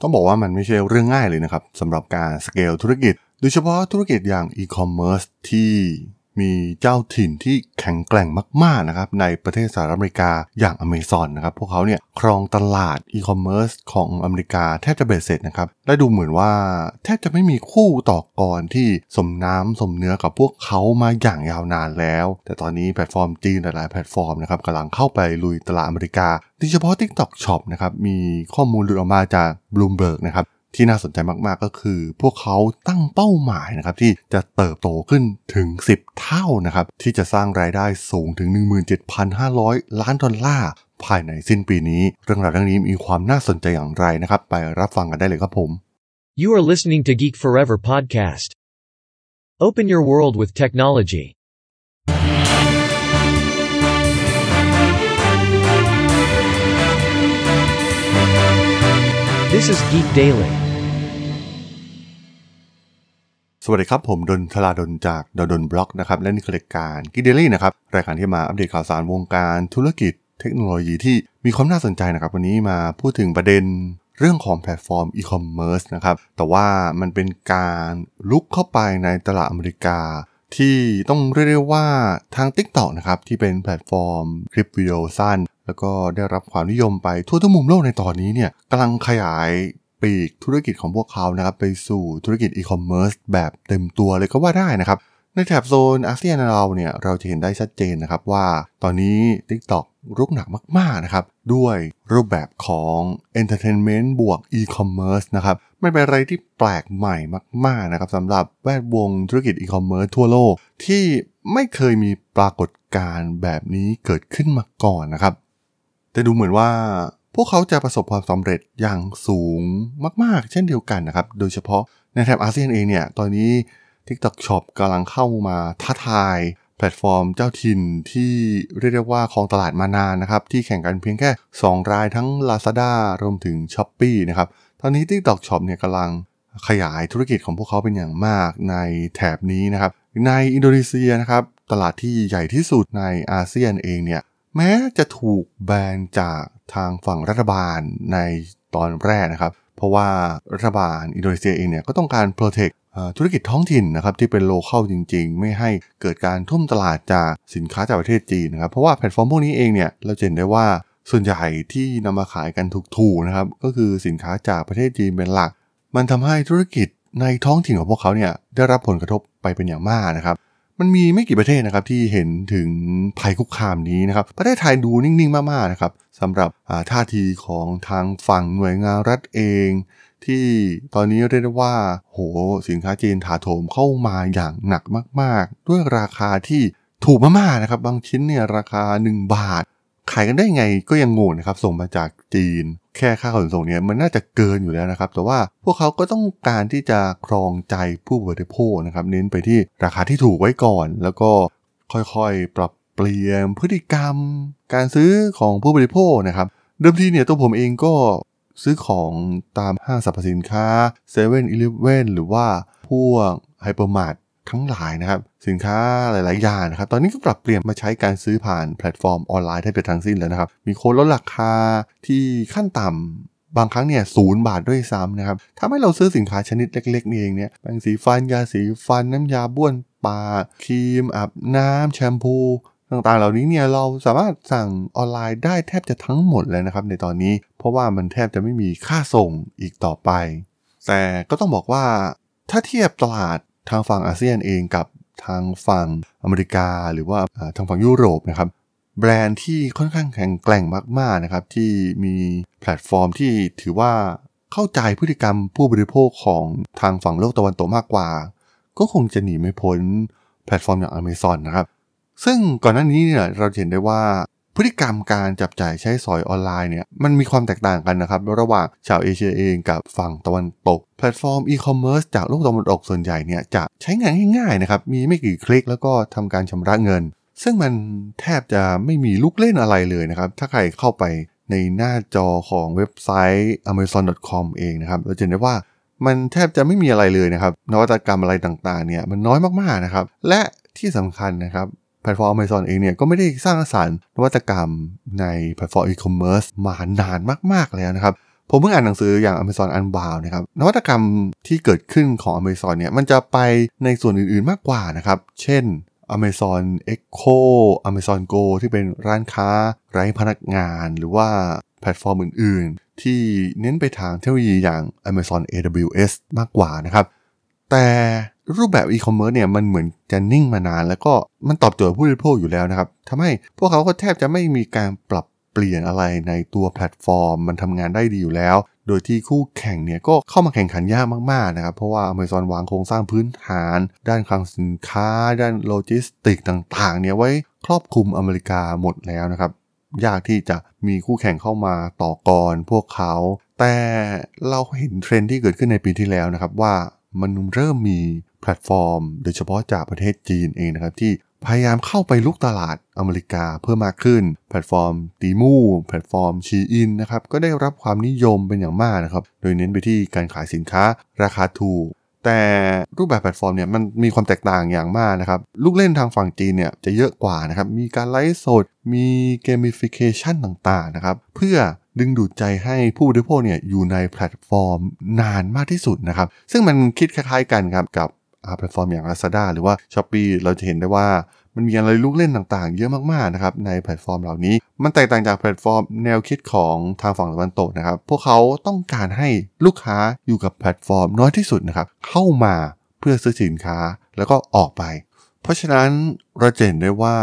ต้องบอกว่ามันไม่ใช่เรื่องง่ายเลยนะครับสำหรับการสเกลธุรกิจ โดยเฉพาะธุรกิจอย่างอีคอมเมิร์ซที่ มีเจ้าถิ่นที่แข็งแกร่งมากๆนะครับในประเทศสหรัฐอเมริกาอย่างอเมซอนนะครับพวกเขาเนี่ยครองตลาดอีคอมเมิร์ซของอเมริกาแทบจะเบ็ดเสร็จนะครับและดูเหมือนว่าแทบจะไม่มีคู่ต่อกรที่สมน้ำสมเนื้อกับพวกเขามาอย่างยาวนานแล้ว แต่ตอนนี้แพลตฟอร์มจีนหลายๆแพลตฟอร์มนะครับกำลังเข้าไปลุยตลาดอเมริกาโดยเฉพาะ TikTok Shop นะครับมีข้อมูลหลุดออกมาจาก Bloomberg นะครับ ที่น่าสนใจมากๆก็คือ พวกเขาตั้งเป้าหมายนะครับที่จะเติบโตขึ้นถึง 10 เท่านะครับที่จะสร้างรายได้สูงถึง 17,500 ล้านดอลลาร์ภายในสิ้นปีนี้ เรื่องราวเรื่องนี้มีความน่าสนใจอย่างไรนะครับ ไปรับฟังกันได้เลยครับผม You are listening to Geek Forever podcast. Open your world with technology. This is Geek Daily. สวัสดีครับ ผมดลธราดลจากด.ดล็อกนะครับและนี่คือรายการ Geek Daily นะครับรายการที่มาอัปเดตข่าวสารวงการธุรกิจเทคโนโลยีที่มีความน่าสนใจนะครับ วันนี้มาพูดถึงประเด็นเรื่องของแพลตฟอร์มอีคอมเมิร์ซนะครับแต่ว่ามันเป็นการรุกเข้าไปในตลาดอเมริกา ที่ต้องเรียกได้ว่าทาง TikTok นะครับที่เป็นแพลตฟอร์มคลิปวิดีโอสั้น แล้วก็ได้รับความนิยมไปทั่วทุกมุมโลกในตอนนี้เนี่ยกำลังขยาย ปีกธุรกิจของพวกเขานะครับไปสู่ธุรกิจอีคอมเมิร์ซแบบเต็มตัวเลยก็ว่าได้นะครับ ในแถบโซนอาเซียนเราเนี่ยเราจะเห็นได้ชัดเจนนะครับว่าตอนนี้ TikTok รุกหนักมากๆนะครับ ด้วยรูปแบบของ Entertainment บวก E-commerce นะครับไม่เป็นอะไรที่แปลกใหม่มากๆนะครับสำหรับแวดวงธุรกิจ E-commerce ทั่วโลก ที่ไม่เคยมีปรากฏการณ์แบบนี้เกิดขึ้นมาก่อนนะครับ แต่ดูเหมือนว่า พวกเขาจะประสบความสำเร็จอย่างสูงมากๆ เช่นเดียวกันนะครับ โดยเฉพาะในแถบอาเซียนเองเนี่ย ตอนนี้ TikTok Shop กำลังเข้ามาท้าทาย แพลตฟอร์มเจ้าถิ่นที่เรียกได้ว่าครองตลาดมานานนะครับ ที่แข่งกันเพียงแค่ 2 รายทั้ง Lazada รวมถึง s h อ p e e นะครับ ตอนนี้ TikTok Shop เนี่ยกำลังขยายธุรกิจของพวกเขาเป็นอย่างมากในแถบนี้นะครับ ในอินโดนีเซียนะครับ ตลาดที่ใหญ่ที่สุดในอาเซียนเองเนี่ย แม้จะถูกแบนจากทางฝั่งรัฐบาลในตอนแรกนะครับ เพราะว่ารัฐบาลอินโดนีเซียเองเนี่ยก็ต้องการ protect ธุรกิจท้องถิ่นนะครับที่เป็น local จริงๆ ไม่ให้เกิดการทุ่มตลาดจากสินค้าจากประเทศจีนนะครับเพราะว่าแพลตฟอร์มพวกนี้เองเนี่ยเราเห็นได้ว่าส่วนใหญ่ที่นำมาขายกันถูกๆนะครับก็คือสินค้าจากประเทศจีนเป็นหลัก มันทำให้ธุรกิจในท้องถิ่นของพวกเขาเนี่ยได้รับผลกระทบไปเป็นอย่างมากนะครับ มันมีไม่กี่ประเทศนะครับที่เห็นถึงภัยคุกคามนี้นะครับ ประเทศไทยดูนิ่ง ๆ มาก ๆ นะครับสำหรับท่าทีของทางฝั่งหน่วยงานรัฐเอง ที่ตอนนี้เรียกได้ว่า โหสินค้าจีนถาโถมเข้ามาอย่างหนักมาก ๆ ด้วยราคาที่ถูกมากๆนะครับ บางชิ้นเนี่ยราคา 1 บาท ขายกันได้ไงก็ยังงงนะครับส่งมาจากจีน แค่ค่าขนส่งเนี่ยมันน่าจะเกินอยู่แล้วนะครับ แต่ว่าพวกเขาก็ต้องการที่จะครองใจผู้บริโภคนะครับ เน้นไปที่ราคาที่ถูกไว้ก่อน แล้วก็ค่อยๆปรับเปลี่ยนพฤติกรรม การซื้อของผู้บริโภคนะครับ เดิมทีเนี่ยตัวผมเองก็ซื้อของตามห้างสรรพสินค้า7 e เ e ่ e อหรือว่าพวก hypermart ทั้งหลายนะครับ สินค้าหลาย ๆ อย่างนะครับ ตอนนี้ก็ปรับเปลี่ยนมาใช้การซื้อผ่านแพลตฟอร์มออนไลน์แทบจะทั้งสิ้นแล้วนะครับ มีโค้ดลดราคาที่ขั้นต่ำบางครั้งเนี่ยศูนย์บาทด้วยซ้ำนะครับถ้าให้เราซื้อสินค้าชนิดเล็กๆนี่เองเนี่ยแปรงสีฟันยาสีฟันน้ำยาบ้วนปากครีมอาบน้ำแชมพูต่างๆ เหล่านี้เนี่ยเราสามารถสั่งออนไลน์ได้แทบจะทั้งหมดเลยนะครับในตอนนี้ เพราะว่ามันแทบจะไม่มีค่าส่งอีกต่อไป แต่ก็ต้องบอกว่าถ้าเทียบตลาด ทางฝั่งอาเซียนเองกับทางฝั่งอเมริกา หรือว่าทางฝั่งยุโรปนะครับแบรนด์ที่ค่อนข้างแข็งแกร่งมากๆนะครับที่มีแพลตฟอร์มที่ถือว่าเข้าใจพฤติกรรมผู้บริโภคของทางฝั่งโลกตะวันตกมากกว่า ก็คงจะหนีไม่พ้นแพลตฟอร์มอย่าง Amazon นะครับซึ่งก่อนหน้านี้เนี่ยเราเห็นได้ว่า พฤติกรรมการจับจ่ายใช้สอยออนไลน์เนี่ยมันมีความแตกต่างกันนะครับระหว่างชาวเอเชียเองกับฝั่งตะวันตก แพลตฟอร์มอีคอมเมิร์ซจากโลกตะวันตกส่วนใหญ่เนี่ยจะใช้งานง่ายๆนะครับมีไม่กี่คลิกแล้วก็ทำการชำระเงิน ซึ่งมันแทบจะไม่มีลูกเล่นอะไรเลยนะครับถ้าใครเข้าไปในหน้าจอของเว็บไซต์ amazon.com เองนะครับเราจะเห็นได้ว่ามันแทบจะไม่มีอะไรเลยนะครับนวัตกรรมอะไรต่างๆเนี่ยมันน้อยมากๆนะครับและที่สำคัญนะครับ แพลตฟอร์ม Amazon เองเนี่ยก็ไม่ได้สร้างสรรค์นวัตกรรมในแพลตฟอร์มอีคอมเมิร์ซมานานมากๆแล้วนะครับ ผมเพิ่งอ่านหนังสืออย่าง Amazon Unbound นะครับ นวัตกรรมที่เกิดขึ้นของ Amazon เนี่ยมันจะไปในส่วนอื่นๆมากกว่านะครับ เช่น Amazon Echo Amazon Go ที่เป็นร้านค้าไร้พนักงานหรือว่าแพลตฟอร์มอื่นๆ ที่เน้นไปทางเทคโนโลยีอย่าง Amazon AWS มากกว่านะครับ แต่ รูปแบบอีคอมเมิร์ซเนี่ยมันเหมือนจะนิ่งมานาน แล้วก็มันตอบโจทย์ผู้บริโภคอยู่แล้วนะครับทำให้พวกเขาก็แทบจะไม่มีการปรับเปลี่ยนอะไรในตัวแพลตฟอร์ม มันทำงานได้ดีอยู่แล้ว โดยที่คู่แข่งเนี่ยก็เข้ามาแข่งขันยากมากๆนะครับ เพราะว่า Amazon วางโครงสร้างพื้นฐาน ด้านคลังสินค้า ด้านโลจิสติกต่างๆเนี่ยไว้ครอบคลุมอเมริกาหมดแล้วนะครับยากที่จะมีคู่แข่งเข้ามาต่อกรพวกเขา แต่เราเห็นเทรนด์ที่เกิดขึ้นในปีที่แล้วนะครับว่ามันเริ่มมี แพลตฟอร์ม โดยเฉพาะจากประเทศจีนเองนะครับที่พยายามเข้าไปรุกตลาดอเมริกาเพิ่มมากขึ้น แพลตฟอร์ม Temu แพลตฟอร์ม Shein นะครับก็ได้รับความนิยมเป็นอย่างมากนะครับ โดยเน้นไปที่การขายสินค้าราคาถูก แต่รูปแบบแพลตฟอร์มเนี่ยมันมีความแตกต่างอย่างมากนะครับ ลูกเล่นทางฝั่งจีนเนี่ยจะเยอะกว่านะครับ มีการไลฟ์สด มี gamification ต่างๆนะครับ เพื่อดึงดูดใจให้ผู้บริโภคเนี่ยอยู่ในแพลตฟอร์มนานมากที่สุดนะครับ ซึ่งมันคิดคล้ายๆกันครับกับ แพลตฟอร์มอย่าง Lazada หรือว่า Shopee เราจะเห็นได้ว่ามันมีอะไรลูกเล่นต่างๆ เยอะมากๆนะครับในแพลตฟอร์มเหล่านี้ มันแตกต่างจากแพลตฟอร์มแนวคิดของทางฝั่งตะวันตกนะครับ พวกเขาต้องการให้ลูกค้าอยู่กับแพลตฟอร์มน้อยที่สุดนะครับ เข้ามาเพื่อซื้อสินค้าแล้วก็ออกไป เพราะฉะนั้นเราเห็นได้ว่า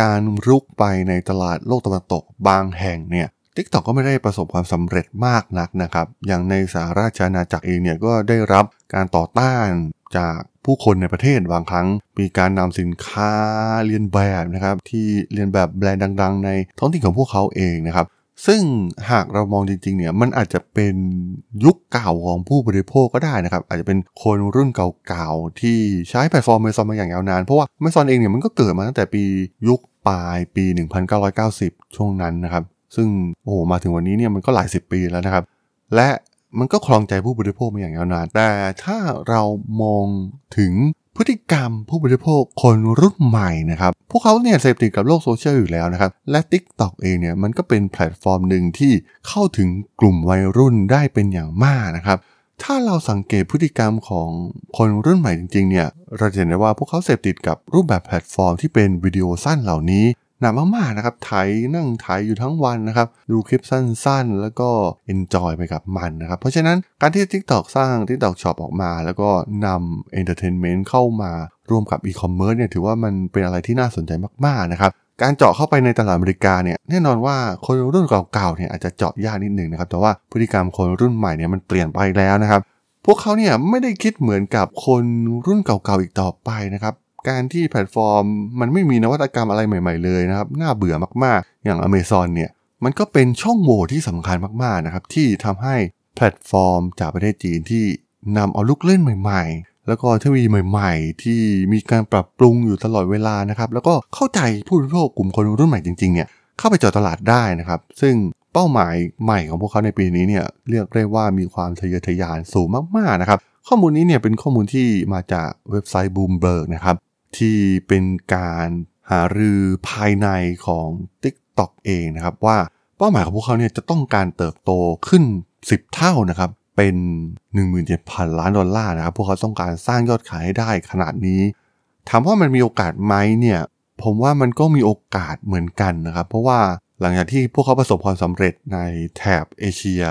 การรุกไปในตลาดโลกตะวันตกบางแห่งเนี่ย TikTok ก็ไม่ได้ประสบความสำเร็จมากนักนะครับ อย่างในสหราชอาณาจักรเองเนี่ยก็ได้รับการต่อต้าน จากผู้คนในประเทศบางครั้ง มีการนำสินค้าเลียนแบบนะครับที่เลียนแบบแบรนด์ดัง ๆ ในท้องถิ่นของพวกเขาเองนะครับซึ่งหากเรามองจริงๆเนี่ยมันอาจจะเป็นยุคเก่าของผู้บริโภคก็ได้นะครับ อาจจะเป็นคนรุ่นเก่าๆ ที่ใช้แพลตฟอร์มเมซอนมาอย่างยาวนาน เพราะว่าเมซอนเองเนี่ยมันก็เกิดมาตั้งแต่ปียุคปลายปี 1990 ช่วงนั้นนะครับ ซึ่งโอ้โหมาถึงวันนี้เนี่ยมันก็หลายสิบปีแล้วนะครับ และ มันก็ครองใจผู้บริโภคมาอย่างยาวนาน แต่ถ้าเรามองถึงพฤติกรรมผู้บริโภคคนรุ่นใหม่นะครับ พวกเขาเนี่ยเสพติดกับโลกโซเชียลอยู่แล้วนะครับ และ TikTok เองเนี่ยมันก็เป็นแพลตฟอร์มหนึ่งที่เข้าถึงกลุ่มวัยรุ่นได้เป็นอย่างมากนะครับ ถ้าเราสังเกตพฤติกรรมของคนรุ่นใหม่จริงๆเนี่ย เราจะเห็นได้ว่าพวกเขาเสพติดกับรูปแบบแพลตฟอร์มที่เป็นวิดีโอสั้นเหล่านี้ หนักมากๆนะครับไถนั่งไถอยู่ทั้งวันนะครับ ดูคลิปสั้นๆ แล้วก็ enjoy ไปกับมันนะครับ เพราะฉะนั้นการที่ TikTok สร้าง TikTok Shop ออกมา แล้วก็นำ entertainment เข้ามาร่วมกับ e-commerce เนี่ยถือว่ามันเป็นอะไรที่น่าสนใจมากๆนะครับการเจาะเข้าไปในตลาดอเมริกาเนี่ยแน่นอนว่าคนรุ่นเก่าๆเนี่ยอาจจะเจาะยากนิดหนึ่งนะครับแต่ว่าพฤติกรรมคนรุ่นใหม่เนี่ยมันเปลี่ยนไปแล้วนะครับ พวกเขาเนี่ยไม่ได้คิดเหมือนกับคนรุ่นเก่าๆอีกต่อไปนะครับ การที่แพลตฟอร์ม มันไม่มีนวัตกรรมอะไรใหม่ ๆ เลยนะครับ น่าเบื่อมากๆ อย่าง Amazon เนี่ยมันก็เป็นช่องโหว่ที่สำคัญมากๆนะครับที่ทำให้แพลตฟอร์มจากประเทศจีนที่นำเอาลูกเล่นใหม่ ๆ แล้วก็เทคโนโลยีใหม่ ๆ ที่มีการปรับปรุงอยู่ตลอดเวลานะครับแล้วก็เข้าใจผู้บริโภคกลุ่มคนรุ่นใหม่จริงๆเนี่ยเข้าไปเจาะตลาดได้นะครับซึ่งเป้าหมายใหม่ของพวกเขาในปีนี้เนี่ยเรียกได้ว่ามีความทะเยอทะยานสูงมากๆนะครับข้อมูลนี้เนี่ยเป็นข้อมูลที่มาจากเว็บไซต์ Bloomberg นะครับ ที่เป็นการหารือภายในของ TikTok เองนะครับ ว่าเป้าหมายของพวกเขาเนี่ยจะต้องการเติบโตขึ้น 10 เท่านะครับเป็น 17,000 ล้านดอลลาร์นะครับ พวกเขาต้องการสร้างยอดขายให้ได้ขนาดนี้ถามว่ามันมีโอกาสไหมเนี่ยผมว่ามันก็มีโอกาสเหมือนกันนะครับ เพราะว่าหลังจากที่พวกเขาประสบความสำเร็จในแถบเอเชีย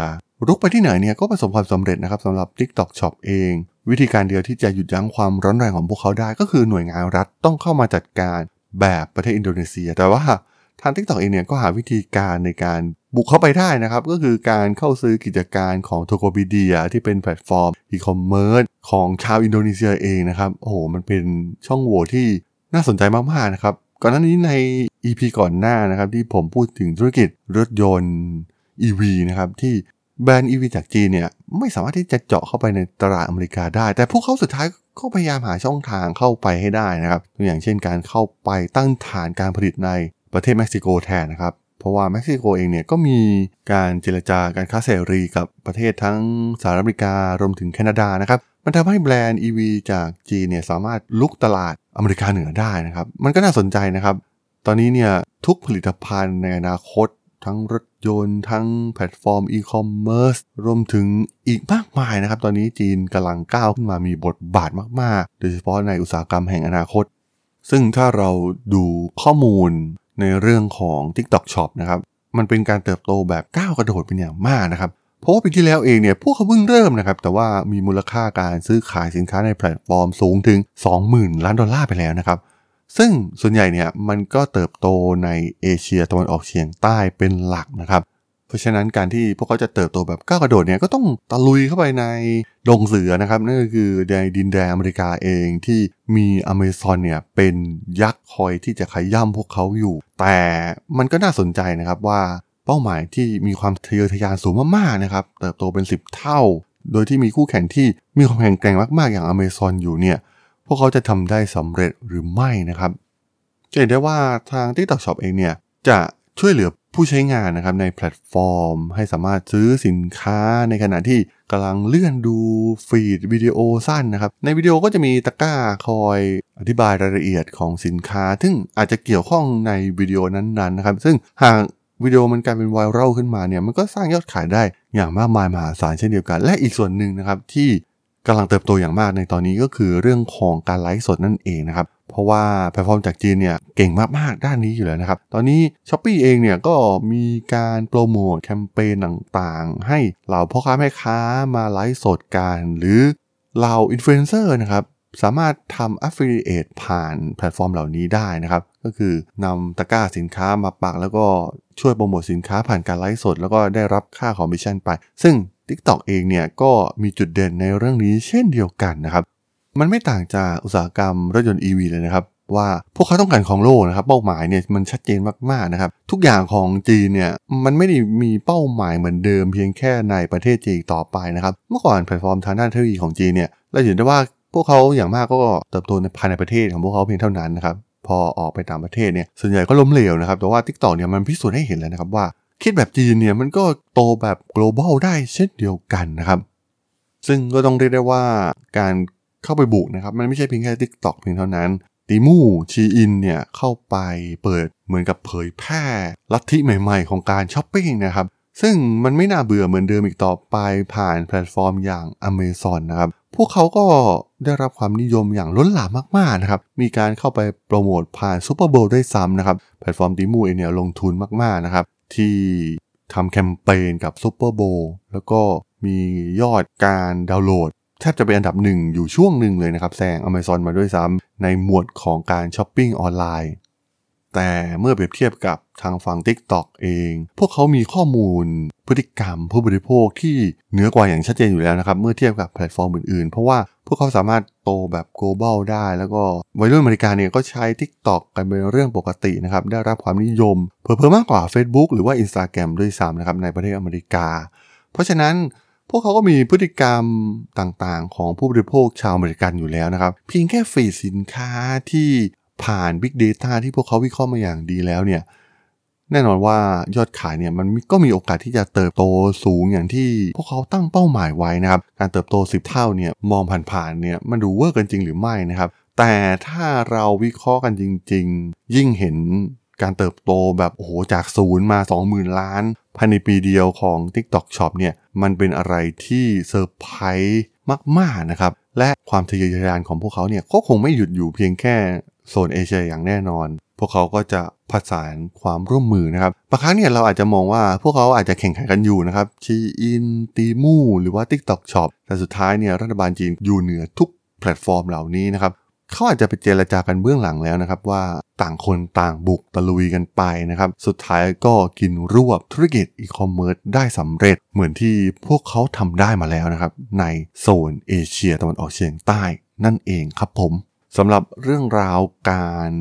รุกไปที่ไหนเนี่ยก็ประสบความสำเร็จนะครับสำหรับ TikTok Shop เอง วิธีการเดียวที่จะหยุดยั้งความร้อนแรงของพวกเขาได้ ก็คือหน่วยงานรัฐต้องเข้ามาจัดการแบบประเทศอินโดนีเซีย แต่ว่าทาง TikTok เองเนี่ยก็หาวิธีการในการบุกเข้าไปได้นะครับ ก็คือการเข้าซื้อกิจการของ Tokopedia ที่เป็นแพลตฟอร์มอีคอมเมิร์ซของชาวอินโดนีเซียเองนะครับโอ้โหมันเป็นช่องโหว่ที่น่าสนใจมากๆนะครับก่อนหน้านี้ใน EP ก่อนหน้านะครับที่ผมพูดถึงธุรกิจรถยนต์ EV นะครับที่แบรนด์ EV จากจีนเนี่ย ไม่สามารถที่จะเจาะเข้าไปในตลาดอเมริกาได้ แต่พวกเขาสุดท้ายก็พยายามหาช่องทางเข้าไปให้ได้นะครับ ตัวอย่างเช่นการเข้าไปตั้งฐานการผลิตในประเทศเม็กซิโกแทนนะครับ เพราะว่าเม็กซิโกเองเนี่ยก็มีการเจรจาการค้าเสรีกับประเทศทั้งสหรัฐอเมริการวมถึงแคนาดานะครับ มันทำให้แบรนด์ EV จากจีนเนี่ยสามารถลุกตลาดอเมริกาเหนือได้นะครับ มันก็น่าสนใจนะครับ ตอนนี้เนี่ยทุกผลิตภัณฑ์ในอนาคต ทั้งรถยนต์ทั้งแพลตฟอร์มอีคอมเมิร์ซรวมถึงอีกมากมายนะครับ ตอนนี้จีนกำลังก้าวขึ้นมามีบทบาทมาก ๆ โดยเฉพาะในอุตสาหกรรมแห่งอนาคต ซึ่งถ้าเราดูข้อมูลในเรื่องของ TikTok Shop นะครับ มันเป็นการเติบโตแบบก้าวกระโดดเป็นอย่างมากนะครับเพราะว่าปีที่แล้วเองเนี่ยพวกเขาเพิ่งเริ่มนะครับ แต่ว่ามีมูลค่าการซื้อขายสินค้าในแพลตฟอร์มสูงถึง 20,000 ล้านดอลลาร์ไปแล้วนะครับ ซึ่งส่วนใหญ่เนี่ยมันก็เติบโตในเอเชียตะวันออกเฉียงใต้เป็นหลักนะครับ เพราะฉะนั้นการที่พวกเขาจะเติบโตแบบก้าวกระโดดเนี่ยก็ต้องตะลุยเข้าไปในดงเสือนะครับนั่นก็คือในดินแดนอเมริกาเองที่มีอเมซอนเนี่ยเป็นยักษ์คอยที่จะขย่ำพวกเขาอยู่ แต่มันก็น่าสนใจนะครับว่าเป้าหมายที่มีความทะเยอทะยานสูงมากๆนะครับเติบโตเป็น 10 เท่า โดยที่มีคู่แข่งที่มีความแข็งแกร่งมากๆอย่างอเมซอนอยู่เนี่ย พวกเขาจะทำได้สำเร็จหรือไม่นะครับจะเห็นได้ว่าทาง TikTok Shop เองเนี่ยจะช่วยเหลือผู้ใช้งานนะครับในแพลตฟอร์ม ให้สามารถซื้อสินค้าในขณะที่กำลังเลื่อนดูฟีดวิดีโอสั้นนะครับ ในวิดีโอก็จะมีตะกร้าคอยอธิบายรายละเอียดของสินค้า ซึ่งอาจจะเกี่ยวข้องในวิดีโอนั้นๆนะครับ ซึ่งหากวิดีโอมันกลายเป็นไวรัลขึ้นมาเนี่ยมันก็สร้างยอดขายได้อย่างมากมายมหาศาลเช่นเดียวกัน และอีกส่วนหนึ่งนะครับที่ กำลังเติบโตอย่างมากในตอนนี้ก็คือเรื่องของการไลฟ์สดนั่นเองนะครับ เพราะว่าแพลตฟอร์มจากจีนเนี่ยเก่งมากๆด้านนี้อยู่แล้วนะครับ ตอนนี้ Shopee เองเนี่ยก็มีการโปรโมทแคมเปญต่างๆ ให้เหล่าพ่อค้าแม่ค้ามาไลฟ์สดกัน หรือเหล่าอินฟลูเอนเซอร์นะครับสามารถทำ affiliate ผ่านแพลตฟอร์มเหล่านี้ได้นะครับ ก็คือนำตะกร้าสินค้ามาปัก แล้วก็ช่วยโปรโมทสินค้าผ่านการไลฟ์สด แล้วก็ได้รับค่าคอมมิชชั่นไป ซึ่ง TikTok เองเนี่ยก็มีจุดเด่นในเรื่องนี้เช่นเดียวกันนะครับ มันไม่ต่างจากอุตสาหกรรมรถยนต์ EV เลยนะครับ ว่าพวกเขาต้องการครองโลกนะครับ เป้าหมายเนี่ยมันชัดเจนมากๆนะครับ ทุกอย่างของจีนเนี่ยมันไม่ได้มีเป้าหมายเหมือนเดิมเพียงแค่ในประเทศจีนต่อไปนะครับ เมื่อก่อนแพลตฟอร์มทางด้านเทคโนโลยีของจีนเนี่ยเราเห็นได้ว่าพวกเขาอย่างมากก็เติบโตในภายในประเทศของพวกเขาเพียงเท่านั้นนะครับพอออกไปต่างประเทศเนี่ยส่วนใหญ่ก็ล้มเหลวนะครับแต่ว่า TikTok เนี่ยมันพิสูจน์ให้เห็นแล้วนะครับว่า คิดแบบจีนเนี่ยมันก็โตแบบ global ได้เช่นเดียวกันนะครับ ซึ่งก็ต้องเรียกได้ว่าการเข้าไปบุกนะครับ มันไม่ใช่เพียงแค่ TikTok เพียงเท่านั้นตีมูชีอินเนี่ยเข้าไปเปิดเหมือนกับเผยแพร่ลัทธิใหม่ๆ ของการช้อปปิ้งนะครับ ซึ่งมันไม่น่าเบื่อเหมือนเดิมอีกต่อไปผ่านแพลตฟอร์มอย่าง Amazon นะครับ พวกเขาก็ได้รับความนิยมอย่างล้นหลามมากๆนะครับ มีการเข้าไปโปรโมทผ่าน Super Bowl ด้วยซ้ำนะครับ แพลตฟอร์ม Temu เองเนี่ยลงทุนมากๆนะครับ ที่ทำแคมเปญกับ Super Bowl แล้วก็มียอดการดาวน์โหลดแทบจะเป็นอันดับหนึ่งอยู่ช่วงหนึ่งเลยนะครับแซง Amazon มาด้วยซ้ำในหมวดของการช้อปปิ้งออนไลน์ แต่เมื่อเปรียบเทียบกับทางฝั่ง TikTok เอง พวกเขามีข้อมูลพฤติกรรมผู้บริโภคที่เหนือกว่าอย่างชัดเจนอยู่แล้วนะครับ เมื่อเทียบกับแพลตฟอร์มอื่นๆ เพราะว่าพวกเขาสามารถโตแบบ global ได้ แล้วก็วัยรุ่นอเมริกาเนี่ยก็ใช้ TikTok กันเป็นเรื่องปกตินะครับ ได้รับความนิยม เพิ่มมากกว่า Facebook หรือว่า Instagram ด้วยซ้ำนะครับในประเทศอเมริกา เพราะฉะนั้นพวกเขาก็มีพฤติกรรมต่างๆ ของผู้บริโภคชาวอเมริกันอยู่แล้วนะครับ เพียงแค่ฟีดสินค้าที่ ผ่าน Big Data ที่พวกเขาวิเคราะห์มาอย่างดีแล้วเนี่ยแน่นอนว่ายอดขายเนี่ยมันก็มีโอกาสที่จะเติบโตสูงอย่างที่พวกเขาตั้งเป้าหมายไว้นะครับ การเติบโต 10 เท่าเนี่ยมองผ่านๆเนี่ยมันดูเวอร์เกินจริงหรือไม่นะครับ แต่ถ้าเราวิเคราะห์กันจริง ๆ ยิ่งเห็นการเติบโตแบบโอ้โหจากศูนย์มา 20,000 ล้านภายในปีเดียวของ TikTok Shop เนี่ยมันเป็นอะไรที่เซอร์ไพรส์มากๆนะครับและความทะเยอทะยานของพวกเขาเนี่ยก็คงไม่หยุดอยู่เพียงแค่ โซนเอเชียอย่างแน่นอน พวกเขาก็จะผสานความร่วมมือนะครับบางครั้งเนี่ยเราอาจจะมองว่าพวกเขาอาจจะแข่งขันกันอยู่นะครับ Shein Temu หรือว่า TikTok Shop แต่สุดท้ายเนี่ยรัฐบาลจีนอยู่เหนือทุกแพลตฟอร์มเหล่านี้นะครับเขาอาจจะไปเจรจากันเบื้องหลังแล้วนะครับว่าต่างคนต่างบุกตะลุยกันไปนะครับสุดท้ายก็กินรวบธุรกิจอีคอมเมิร์ซได้สำเร็จเหมือนที่พวกเขาทำได้มาแล้วนะครับในโซนเอเชียตะวันออกเฉียงใต้นั่นเองครับผม สำหรับเรื่องราวการ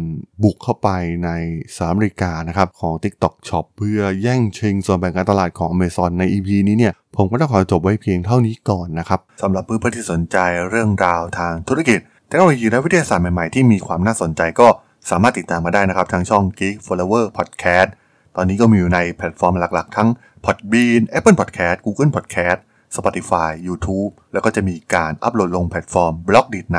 บุกเข้าไปในสหรัฐอเมริกานะครับของ TikTok Shop เพื่อแย่งชิงส่วนแบ่งการตลาดของ Amazon ใน EP นี้เนี่ยผมก็ต้องขอจบไว้เพียงเท่านี้ก่อนนะครับสำหรับเพื่อนๆที่สนใจเรื่องราวทางธุรกิจเทคโนโลยีและวิทยาศาสตร์ใหม่ๆ ที่มีความน่าสนใจก็สามารถติดตามมาได้นะครับทางช่อง Geek Flower Podcast ตอนนี้ก็มีอยู่ในแพลตฟอร์มหลักๆ ทั้ง Podbean Apple Podcast Google Podcast Spotify YouTube แล้วก็จะมีการอัปโหลดลงแพลตฟอร์ม Blockdit ใน